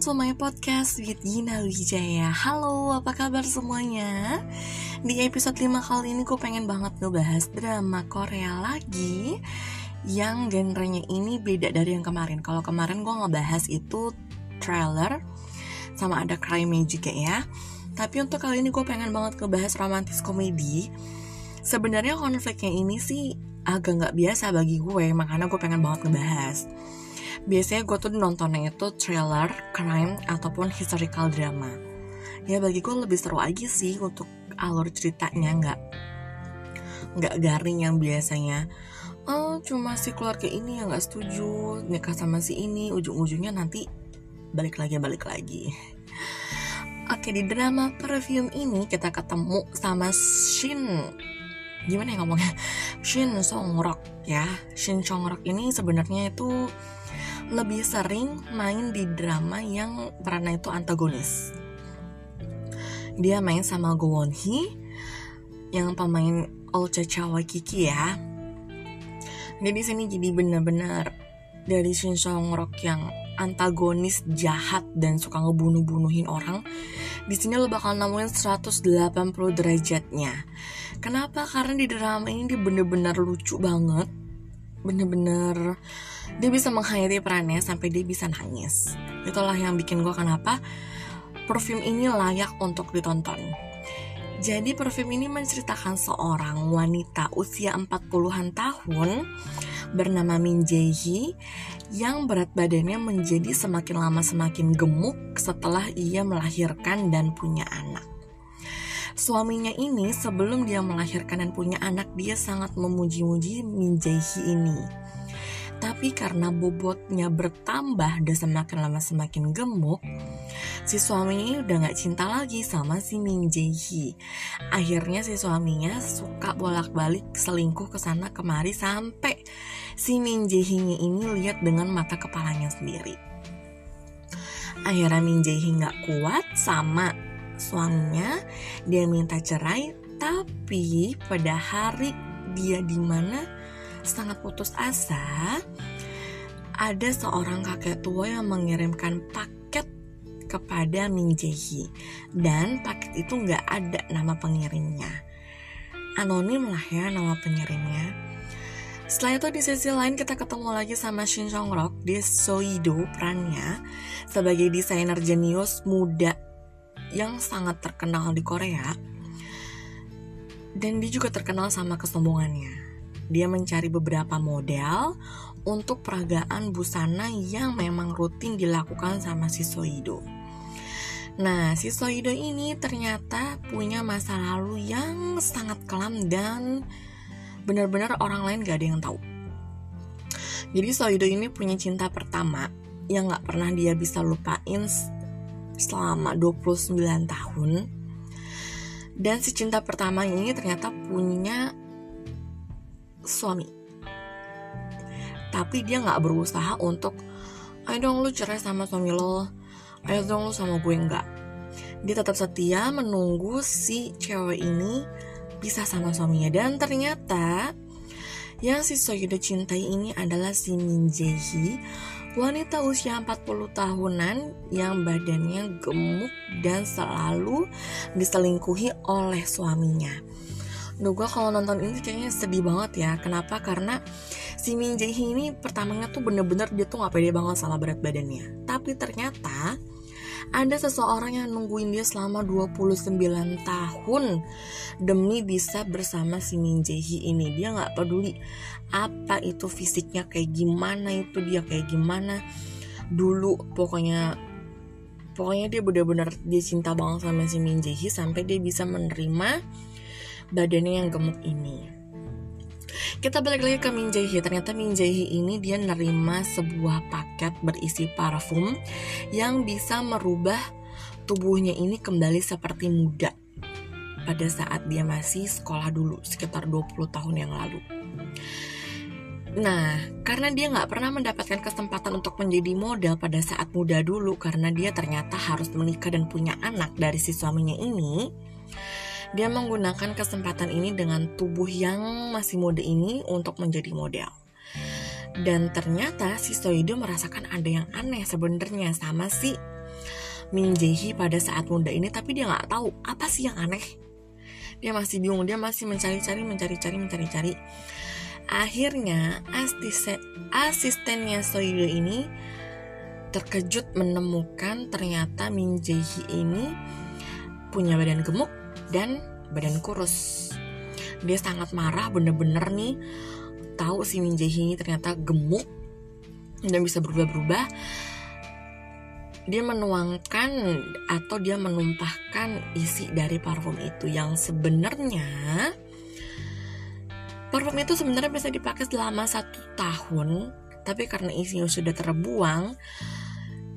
Welcome to my podcast with Gina Wijaya. Halo, apa kabar semuanya? Di episode 5 kali ini gue pengen banget ngebahas drama Korea lagi Yang genrenya ini beda dari yang kemarin. Kalau kemarin gue ngebahas itu trailer Sama ada crime juga ya. Tapi untuk kali ini gue pengen banget ngebahas romantis komedi. Sebenarnya konfliknya ini sih agak nggak biasa bagi gue Makanya gue pengen banget ngebahas biasanya gue tuh nontonnya itu trailer, crime, ataupun historical drama. Ya bagi gue lebih seru aja sih untuk alur ceritanya nggak nggak garing yang biasanya oh cuma si keluarga ini yang nggak setuju nikah sama si ini. Ujung-ujungnya nanti balik lagi balik lagi. Oke di drama perfume ini kita ketemu sama Shin. Gimana ya ngomongnya? Shin Songrok ya. Shin Songrok ini sebenarnya itu lebih sering main di drama yang perannya itu antagonis. Dia main sama Go Won Hee yang pemain Olcha Chawa Kiki ya. Jadi sini jadi benar-benar dari Shin Song Rok yang antagonis jahat dan suka ngebunuh-bunuhin orang di sini lo bakal nemuin 180 derajatnya kenapa karena di drama ini dia bener-bener lucu banget bener-bener dia bisa menghayati perannya sampai dia bisa nangis itulah yang bikin gue kenapa perfume ini layak untuk ditonton jadi perfume ini menceritakan seorang wanita usia 40-an tahun bernama Min Jae yang berat badannya menjadi semakin lama semakin gemuk setelah ia melahirkan dan punya anak. Suaminya ini sebelum dia melahirkan dan punya anak dia sangat memuji-muji Min Jae ini. Tapi karena bobotnya bertambah dan semakin lama semakin gemuk, si suaminya udah gak cinta lagi sama si Min Jae. Akhirnya si suaminya suka bolak-balik selingkuh ke sana kemari sampai si Min Jae ini lihat dengan mata kepalanya sendiri. Akhirnya Min Jae Hee gak kuat sama suaminya, dia minta cerai, tapi pada hari dia di mana sangat putus asa, ada seorang kakek tua yang mengirimkan paket kepada Min Jae dan paket itu nggak ada nama pengirimnya. Anonim lah ya nama pengirimnya. Setelah itu di sisi lain kita ketemu lagi sama Shin Jong Rok, dia Soido perannya sebagai desainer jenius muda yang sangat terkenal di Korea. Dan dia juga terkenal sama kesombongannya. Dia mencari beberapa model untuk peragaan busana yang memang rutin dilakukan sama si Soido. Nah, si Soido ini ternyata punya masa lalu yang sangat kelam dan benar-benar orang lain gak ada yang tahu. Jadi Soido ini punya cinta pertama yang gak pernah dia bisa lupain selama 29 tahun. Dan si cinta pertama ini ternyata punya suami. Tapi dia nggak berusaha untuk ayo dong lu cerai sama suami lo. Ayo dong lu sama gue. Enggak dia tetap setia menunggu si cewek ini bisa sama suaminya. Dan ternyata yang si Soyudo cintai ini adalah si Min Jae Hee Wanita usia 40 tahunan yang badannya gemuk dan selalu diselingkuhi oleh suaminya. Duh gue kalau nonton ini kayaknya sedih banget ya. Kenapa? Karena si Min Jae ini pertamanya tuh bener-bener dia tuh gak pede banget sama berat badannya. Tapi ternyata ada seseorang yang nungguin dia selama 29 tahun demi bisa bersama si Min Jae ini. Dia nggak peduli apa itu fisiknya kayak gimana itu dia kayak gimana. Dulu pokoknya pokoknya dia benar-benar dia cinta banget sama si Min Jae sampai dia bisa menerima badannya yang gemuk ini kita balik lagi ke Min Jae. Ternyata Min Jae ini dia nerima sebuah paket berisi parfum yang bisa merubah tubuhnya ini kembali seperti muda pada saat dia masih sekolah dulu sekitar 20 tahun yang lalu. Nah, karena dia nggak pernah mendapatkan kesempatan untuk menjadi model pada saat muda dulu karena dia ternyata harus menikah dan punya anak dari si suaminya ini, dia menggunakan kesempatan ini dengan tubuh yang masih muda ini untuk menjadi model. dan ternyata si Soido merasakan ada yang aneh sebenarnya sama si Min Jae pada saat muda ini tapi dia nggak tahu apa sih yang aneh dia masih bingung dia masih mencari-cari mencari-cari mencari-cari akhirnya asisten asistennya Soido ini terkejut menemukan ternyata Min Jae ini punya badan gemuk dan badan kurus. Dia sangat marah bener-bener nih. Tahu si Min ini ternyata gemuk dan bisa berubah-berubah. Dia menuangkan atau dia menumpahkan isi dari parfum itu yang sebenarnya parfum itu sebenarnya bisa dipakai selama satu tahun tapi karena isinya sudah terbuang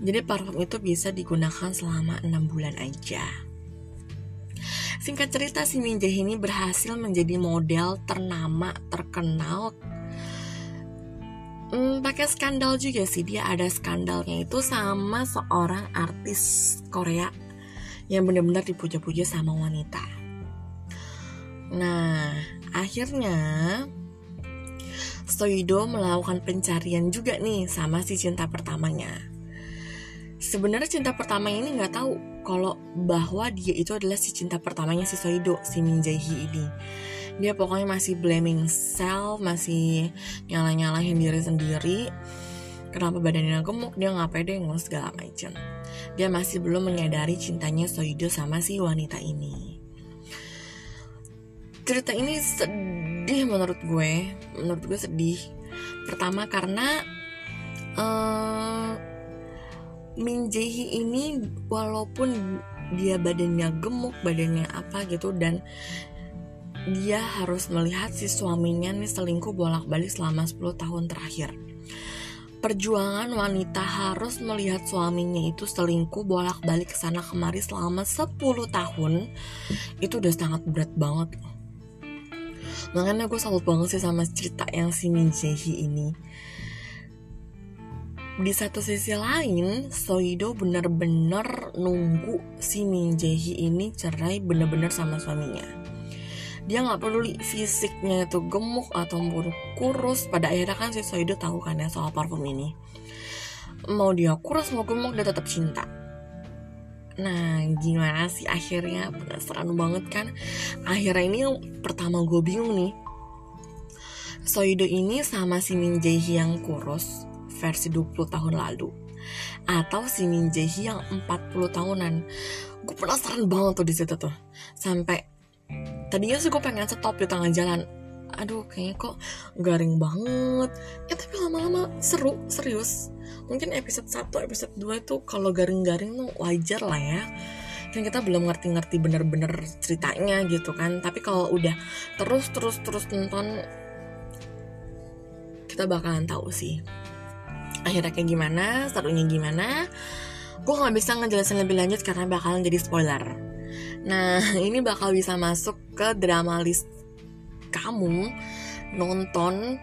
jadi parfum itu bisa digunakan selama enam bulan aja Singkat cerita si Min Jae ini berhasil menjadi model ternama, terkenal hmm, pakai skandal juga sih dia ada skandalnya itu sama seorang artis Korea yang benar-benar dipuja-puja sama wanita. Nah, akhirnya Soido melakukan pencarian juga nih sama si cinta pertamanya. Sebenarnya cinta pertama ini nggak tahu kalau bahwa dia itu adalah si cinta pertamanya si Soido, si Min Jae Hee ini. Dia pokoknya masih blaming self masih nyala nyalahin diri sendiri. Kenapa badannya gemuk dia nggak pede ngurus segala macam. Dia masih belum menyadari cintanya Soido sama si wanita ini. Cerita ini sedih menurut gue menurut gue sedih. Pertama karena uh, Min Jae ini walaupun dia badannya gemuk, badannya apa gitu dan dia harus melihat si suaminya nih selingkuh bolak-balik selama 10 tahun terakhir. Perjuangan wanita harus melihat suaminya itu selingkuh bolak-balik ke sana kemari selama 10 tahun itu udah sangat berat banget. Makanya gue salut banget sih sama cerita yang si Min Jae ini. Di satu sisi lain, Soido bener-bener nunggu si Min Jae ini cerai bener-bener sama suaminya. Dia nggak peduli fisiknya itu gemuk ataupun kurus. Pada akhirnya kan si Soido tahu kan ya soal parfum ini. Mau dia kurus mau gemuk dia tetap cinta. Nah gimana sih akhirnya? Penasaran banget kan? Akhirnya ini yang pertama gue bingung nih. Soido ini sama si Min Jae yang kurus versi 20 tahun lalu. Atau si Min Jae yang 40 tahunan. Gue penasaran banget tuh di situ tuh. Sampai tadinya sih gue pengen stop di tengah jalan. Aduh kayaknya kok garing banget. Ya tapi lama-lama seru serius. Mungkin episode 1 episode 2 itu kalau garing-garing tuh wajar lah ya. Kan kita belum ngerti-ngerti bener-bener ceritanya gitu kan. Tapi kalau udah terus terus terus nonton kita bakalan tahu sih akhirnya kayak gimana serunya gimana gue nggak bisa ngejelasin lebih lanjut karena bakalan jadi spoiler Nah, ini bakal bisa masuk ke drama list kamu nonton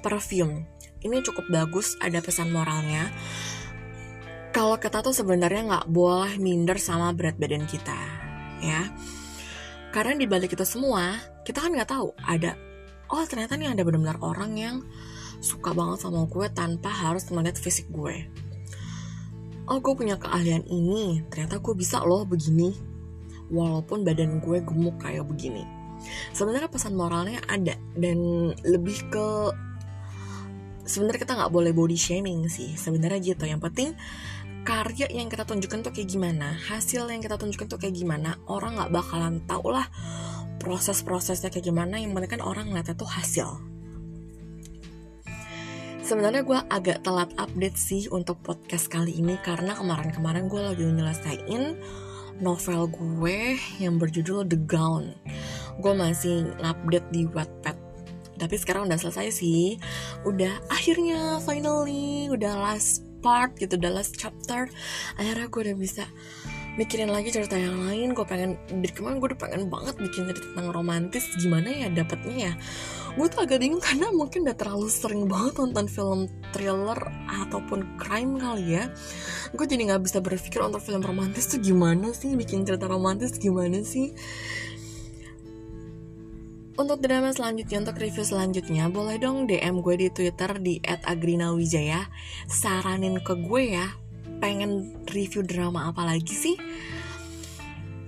Perfume. Ini cukup bagus, ada pesan moralnya. Kalau kita tuh sebenarnya nggak boleh minder sama berat badan kita, ya. Karena di balik itu semua, kita kan nggak tahu ada, oh ternyata nih ada benar-benar orang yang suka banget sama gue tanpa harus melihat fisik gue. Oh gue punya keahlian ini, ternyata gue bisa loh begini. Walaupun badan gue gemuk kayak begini. Sebenarnya pesan moralnya ada dan lebih ke sebenarnya kita nggak boleh body shaming sih sebenarnya gitu. Yang penting karya yang kita tunjukkan tuh kayak gimana hasil yang kita tunjukkan tuh kayak gimana orang nggak bakalan tau lah proses-prosesnya kayak gimana yang penting kan orang ngeliatnya tuh hasil sebenarnya gue agak telat update sih untuk podcast kali ini karena kemarin-kemarin gue lagi nyelesain novel gue yang berjudul The Gown. Gue masih ngupdate di Wattpad. Tapi sekarang udah selesai sih. Udah akhirnya finally udah last part gitu, udah last chapter. Akhirnya gue udah bisa mikirin lagi cerita yang lain. Gue pengen dari kemarin gue udah pengen banget bikin cerita tentang romantis. Gimana ya dapetnya ya? Gue tuh agak bingung karena mungkin udah terlalu sering banget nonton film thriller ataupun crime kali ya. Gue jadi nggak bisa berpikir untuk film romantis tuh gimana sih? Bikin cerita romantis gimana sih? Untuk drama selanjutnya, untuk review selanjutnya, boleh dong DM gue di Twitter di @agrinawijaya. Saranin ke gue ya, pengen review drama apa lagi sih?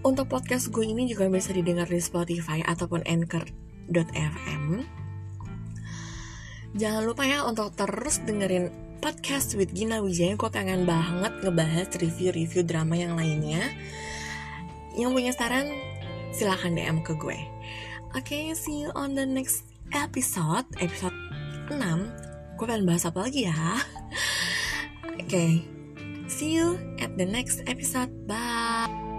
Untuk podcast gue ini juga bisa didengar di Spotify ataupun Anchor.fm. Jangan lupa ya untuk terus dengerin podcast with Gina Wijaya. Gue pengen banget ngebahas review-review drama yang lainnya. Yang punya saran, silahkan DM ke gue. Oke, okay, see you on the next episode, episode 6. Gue pengen bahas apa lagi ya? Oke, okay. See you at the next episode. Bye.